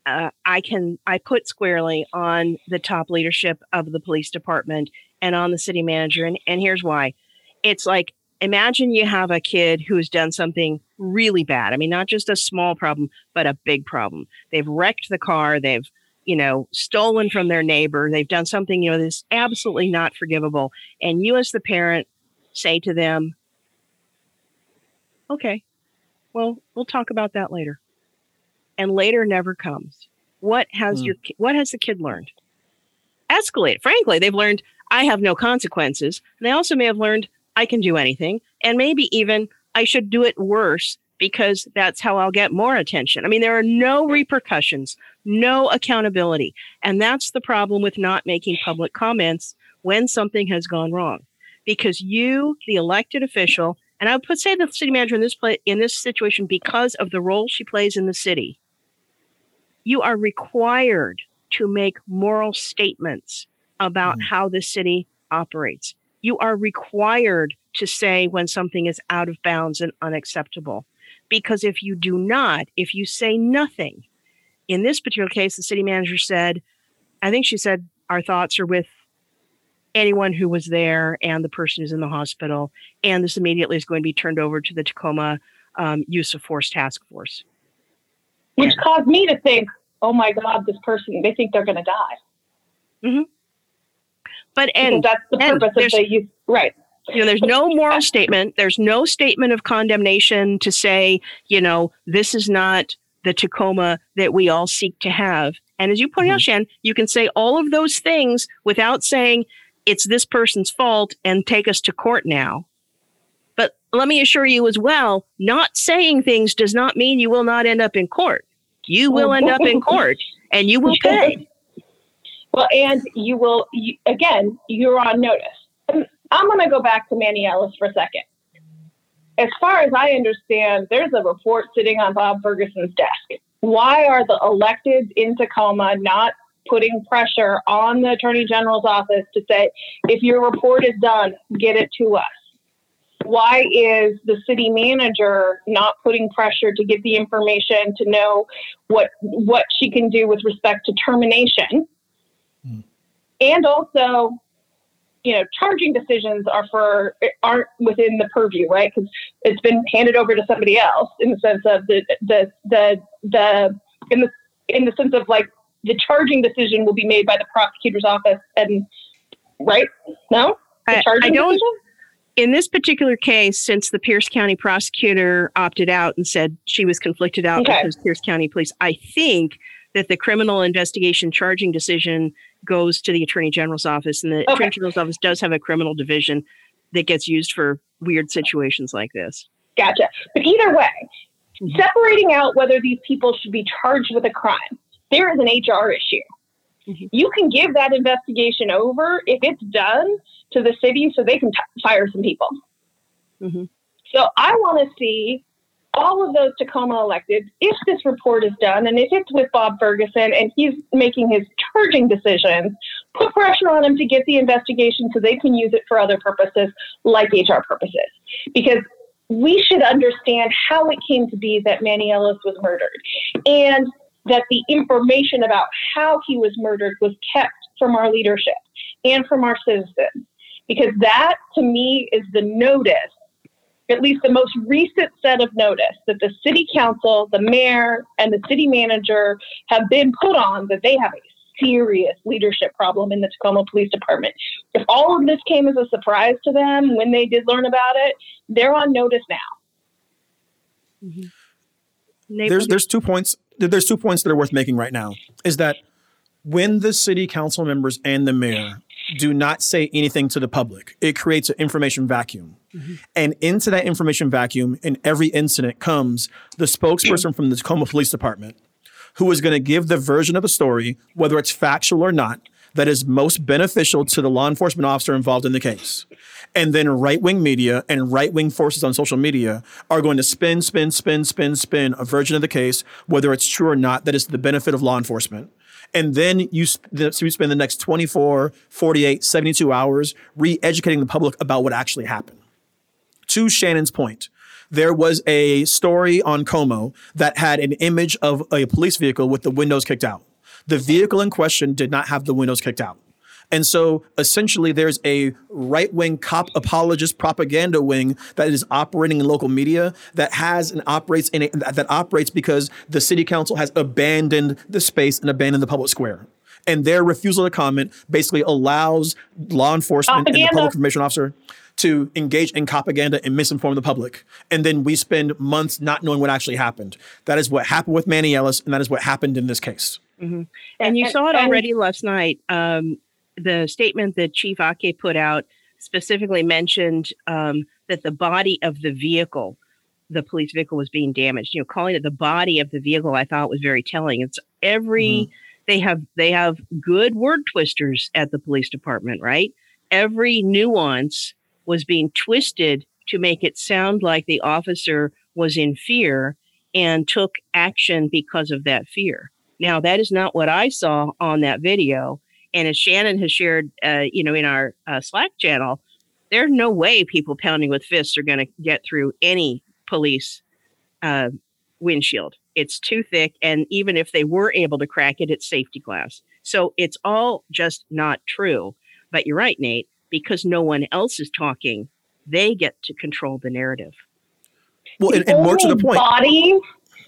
D: uh, I can I put squarely on the top leadership of the police department and on the city manager, and and here's why. It's like imagine you have a kid who's done something really bad. I mean, not just a small problem, but a big problem. They've wrecked the car. They've you know stolen from their neighbor. They've done something you know that's absolutely not forgivable. And you, as the parent, say to them, okay, well, we'll talk about that later. And later never comes. What has
A: Hmm.
D: your what has the kid learned? Escalate. Frankly, they've learned I have no consequences. And they also may have learned I can do anything, and maybe even I should do it worse because that's how I'll get more attention. I mean, there are no repercussions, no accountability, and that's the problem with not making public comments when something has gone wrong, because you, the elected official, and I would put say the city manager in this play in this situation because of the role she plays in the city. You are required to make moral statements about
A: Mm.
D: how the city operates. You are required to say when something is out of bounds and unacceptable. Because if you do not, if you say nothing, in this particular case, the city manager said, I think she said, our thoughts are with anyone who was there and the person who's in the hospital. And this immediately is going to be turned over to the Tacoma um, Use of Force Task Force.
C: Which caused me to think, oh my God, this person, they think they're going to die.
D: But
C: Because
D: and
C: that's the
D: and
C: purpose of
D: there's-
C: the use. Right.
D: you know, there's no moral statement. There's no statement of condemnation to say, you know, this is not the Tacoma that we all seek to have. And as you point out, mm-hmm. Shan, you can say all of those things without saying it's this person's fault and take us to court now. But let me assure you as well, not saying things does not mean you will not end up in court. You will oh, end up in court and you will pay.
C: Well, and you will, you, again, you're on notice. I'm going to go back to Manny Ellis for a second. As far as I understand, there's a report sitting on Bob Ferguson's desk. Why are the electeds in Tacoma not putting pressure on the Attorney General's office to say, if your report is done, get it to us? Why is the city manager not putting pressure to get the information to know what what she can do with respect to termination? And also you know charging decisions are for aren't within the purview right because it's been handed over to somebody else in the sense of the the the the in the in the sense of like the charging decision will be made by the prosecutor's office and right? No?
D: I, I, don't. Decision? In this particular case, since the Pierce County prosecutor opted out and said she was conflicted out okay. because Pierce County Police, I think that the criminal investigation charging decision goes to the Attorney General's office, and the okay. Attorney General's office does have a criminal division that gets used for weird situations like this.
C: Gotcha. But either way, mm-hmm. separating out whether these people should be charged with a crime, there is an HR issue. Mm-hmm. You can give that investigation over if it's done to the city so they can t- fire some people. Mm-hmm. So I want to see all of those Tacoma elected, if this report is done and if it's with Bob Ferguson and he's making his charging decisions, put pressure on him to get the investigation so they can use it for other purposes like HR purposes. Because we should understand how it came to be that Manny Ellis was murdered and that the information about how he was murdered was kept from our leadership and from our citizens. Because that, to me, is the notice, at least the most recent set of notice that the city council, the mayor, and the city manager have been put on that they have a serious leadership problem in the Tacoma Police Department. If all of this came as a surprise to them when they did learn about it, they're on notice now.
A: Mm-hmm. There's there's two points there's two points that are worth making right now. Is that when the city council members and the mayor do not say anything to the public, it creates an information vacuum. Mm-hmm. And into that information vacuum, in every incident comes the spokesperson from the Tacoma Police Department who is going to give the version of the story, whether it's factual or not, that is most beneficial to the law enforcement officer involved in the case. And then right wing media and right wing forces on social media are going to spin, spin, spin, spin, spin a version of the case, whether it's true or not, that is the benefit of law enforcement. And then you, you spend the next 24, 48, 72 hours re educating the public about what actually happened. To Shannon's point, there was a story on KOMO that had an image of a police vehicle with the windows kicked out. The vehicle in question did not have the windows kicked out. And so essentially, there's a right wing cop apologist propaganda wing that is operating in local media that has and operates in a, that operates because the city council has abandoned the space and abandoned the public square. And their refusal to comment basically allows law enforcement propaganda. and the public information officer to engage in propaganda and misinform the public. And then we spend months not knowing what actually happened. That is what happened with Manny Ellis, and that is what happened in this case.
D: Mm-hmm. And you and, saw it already and, last night. Um, the statement that Chief Ake put out specifically mentioned um, that the body of the vehicle, the police vehicle, was being damaged. You know, calling it the body of the vehicle, I thought was very telling. It's every mm-hmm. they have they have good word twisters at the police department, right? Every nuance was being twisted to make it sound like the officer was in fear and took action because of that fear. Now, that is not what I saw on that video. And as Shannon has shared, uh, you know, in our uh, Slack channel, there's no way people pounding with fists are going to get through any police uh, windshield. It's too thick, and even if they were able to crack it, it's safety glass. So it's all just not true. But you're right, Nate because no one else is talking, they get to control the narrative.
A: Well, and, and more to the point,
C: bodies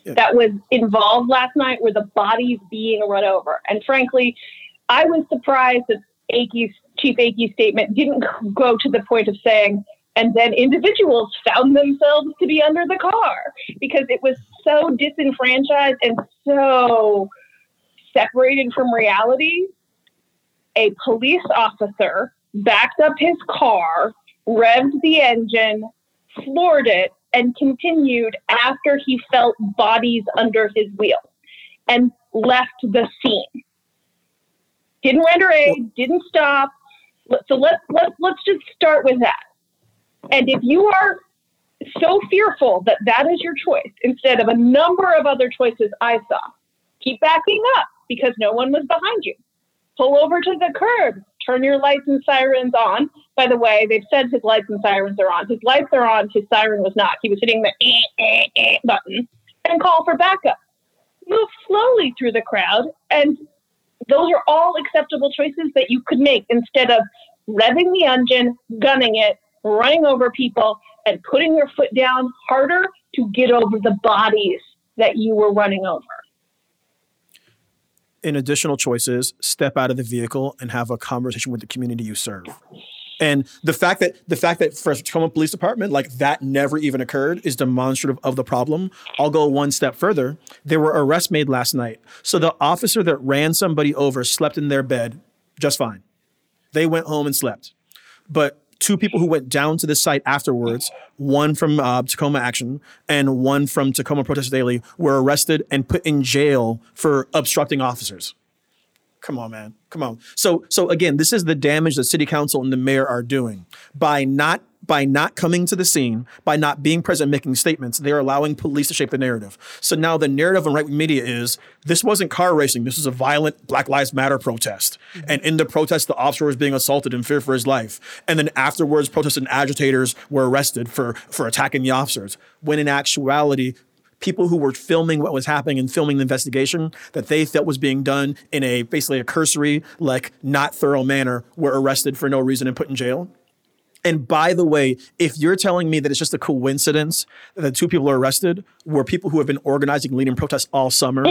C: that was involved last night were the bodies being run over. And frankly, I was surprised that Ake's, Chief Ake's statement didn't go to the point of saying, and then individuals found themselves to be under the car because it was so disenfranchised and so separated from reality. A police officer backed up his car, revved the engine, floored it, and continued after he felt bodies under his wheel and left the scene. Didn't render aid, didn't stop. So let's let's let's just start with that. And if you are so fearful that that is your choice instead of a number of other choices I saw, keep backing up because no one was behind you. Pull over to the curb, turn your lights and sirens on. By the way, they've said his lights and sirens are on. His lights are on, his siren was not. He was hitting the eh, eh, eh button and call for backup. Move slowly through the crowd, and those are all acceptable choices that you could make instead of revving the engine, gunning it, running over people, and putting your foot down harder to get over the bodies that you were running over.
A: An additional choices, step out of the vehicle and have a conversation with the community you serve. And the fact that the fact that for Tacoma Police Department, like that never even occurred is demonstrative of the problem. I'll go one step further. There were arrests made last night. So the officer that ran somebody over slept in their bed just fine. They went home and slept. But two people who went down to the site afterwards, one from uh, Tacoma Action and one from Tacoma Protest Daily, were arrested and put in jail for obstructing officers. Come on, man. Come on. So so again, this is the damage that city council and the mayor are doing by not by not coming to the scene, by not being present, making statements, they're allowing police to shape the narrative. So now the narrative on right wing media is this wasn't car racing. This was a violent Black Lives Matter protest. Mm-hmm. And in the protest, the officer was being assaulted in fear for his life. And then afterwards, protests and agitators were arrested for, for attacking the officers. When in actuality, people who were filming what was happening and filming the investigation that they felt was being done in a basically a cursory, like not thorough manner were arrested for no reason and put in jail. And by the way, if you're telling me that it's just a coincidence that the two people are arrested were people who have been organizing, leading protests all summer,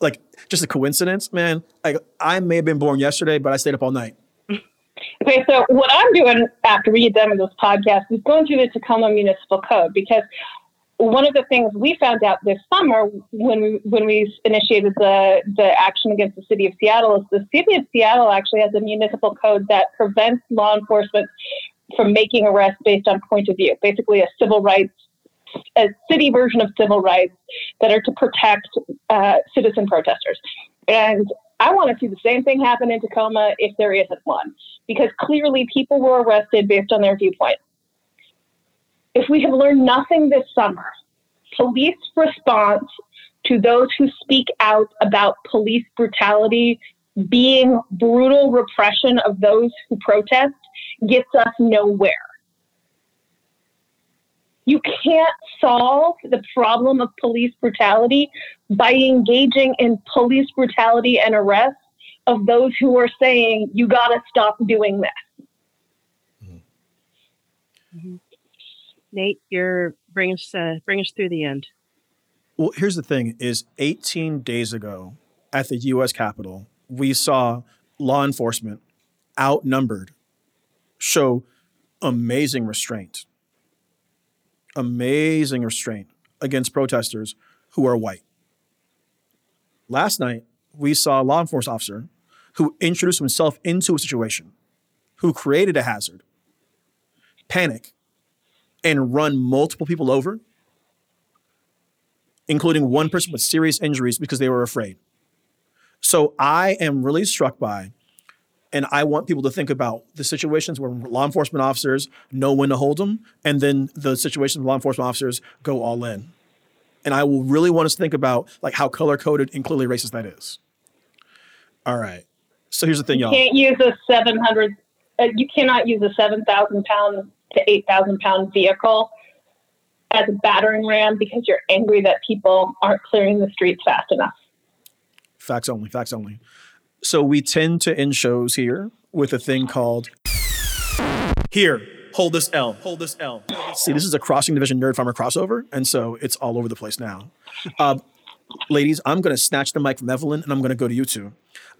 A: like just a coincidence, man. Like I may have been born yesterday, but I stayed up all night.
C: Okay, so what I'm doing after we get done with this podcast is going through the Tacoma Municipal Code because one of the things we found out this summer when we when we initiated the the action against the city of Seattle is the city of Seattle actually has a municipal code that prevents law enforcement from making arrests based on point of view, basically a civil rights a city version of civil rights that are to protect uh, citizen protesters. And I want to see the same thing happen in Tacoma if there isn't one, because clearly people were arrested based on their viewpoint. If we have learned nothing this summer, police response to those who speak out about police brutality being brutal repression of those who protest gets us nowhere. You can't solve the problem of police brutality by engaging in police brutality and arrest of those who are saying, you got to stop doing this.
D: Mm-hmm. Nate, you're bring us uh, bring us through the end.
A: Well, here's the thing: is 18 days ago at the U.S. Capitol, we saw law enforcement outnumbered show amazing restraint, amazing restraint against protesters who are white. Last night, we saw a law enforcement officer who introduced himself into a situation, who created a hazard, panic, and run multiple people over, including one person with serious injuries because they were afraid. So I am really struck by and I want people to think about the situations where law enforcement officers know when to hold them, and then the situations where law enforcement officers go all in. And I will really want us to think about like how color coded and clearly racist that is. All right. So here's the thing, y'all.
C: You can't use a 700. Uh, you cannot use a 7,000 pound to 8,000 pound vehicle as a battering ram because you're angry that people aren't clearing the streets fast enough.
A: Facts only. Facts only. So we tend to end shows here with a thing called here. Hold this L. Hold this L. See, this is a crossing division nerd farmer crossover, and so it's all over the place now. Uh, ladies, I'm going to snatch the mic from Evelyn, and I'm going to go to you two.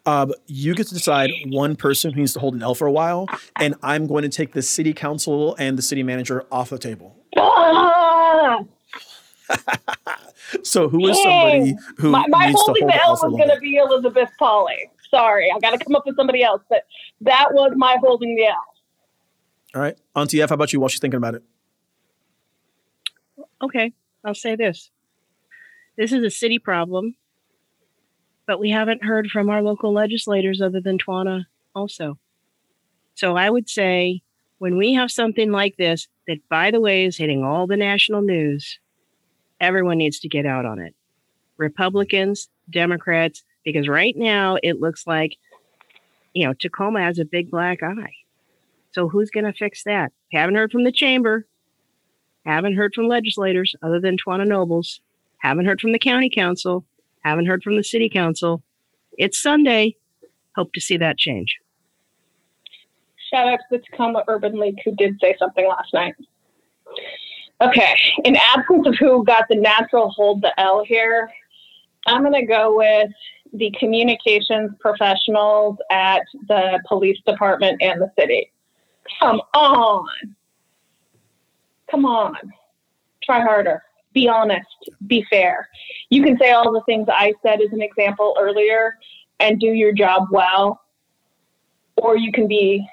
A: Uh, you get to decide one person who needs to hold an L for a while, and I'm going to take the city council and the city manager off the table. So who is somebody who my, my needs holding to hold the L
C: is going to be Elizabeth Pauli sorry. I got to come up with somebody else. But that was my holding the L.
A: All right. Auntie F, how about you while she's thinking about it?
D: Okay. I'll say this. This is a city problem, but we haven't heard from our local legislators other than T'wina also. So I would say when we have something like this, that by the way is hitting all the national news, everyone needs to get out on it. Republicans, Democrats, because right now it looks like, you know, Tacoma has a big black eye. So who's going to fix that? Haven't heard from the chamber. Haven't heard from legislators other than T'wina Nobles. Haven't heard from the county council. Haven't heard from the city council. It's Sunday. Hope to see that change.
C: Shout out to the Tacoma Urban League who did say something last night. Okay, in absence of who got the natural hold the L here, I'm going to go with the communications professionals at the police department and the city. Come on. Come on. Try harder. Be honest. Be fair. You can say all the things I said as an example earlier and do your job well, or you can be.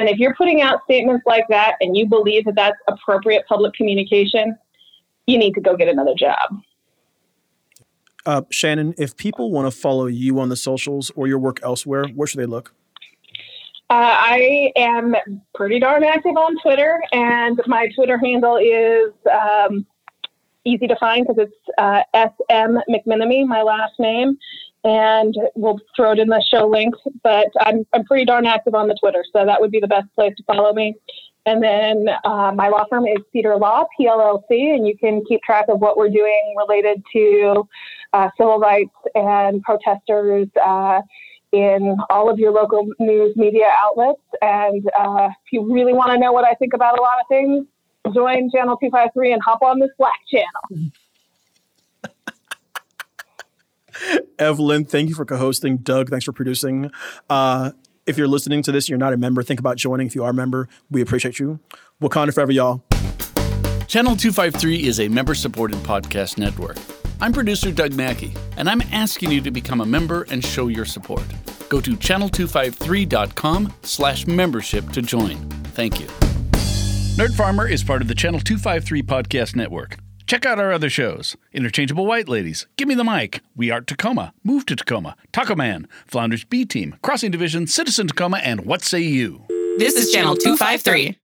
C: And if you're putting out statements like that and you believe that that's appropriate public communication, you need to go get another job.
A: Uh, Shannon, if people want to follow you on the socials or your work elsewhere, where should they look?
C: Uh, I am pretty darn active on Twitter, and my Twitter handle is um, easy to find because it's uh, SM McMinimee, my last name, and we'll throw it in the show link. But I'm, I'm pretty darn active on the Twitter, so that would be the best place to follow me. And then uh, my law firm is Cedar Law, PLLC, and you can keep track of what we're doing related to uh, civil rights and protesters uh, in all of your local news media outlets. And uh, if you really want to know what I think about a lot of things, join Channel 253 and hop on the Slack channel.
A: Evelyn, thank you for co hosting. Doug, thanks for producing. Uh, if you're listening to this, you're not a member, think about joining. If you are a member, we appreciate you. Wakanda forever, y'all.
B: Channel 253 is a member supported podcast network. I'm producer Doug Mackey, and I'm asking you to become a member and show your support. Go to channel253.com slash membership to join. Thank you. Nerd Farmer is part of the Channel 253 podcast network. Check out our other shows Interchangeable White Ladies, Give Me the Mic, We Are Tacoma, Move to Tacoma, Taco Man, Flounders B Team, Crossing Division, Citizen Tacoma, and What Say You?
E: This is Channel 253.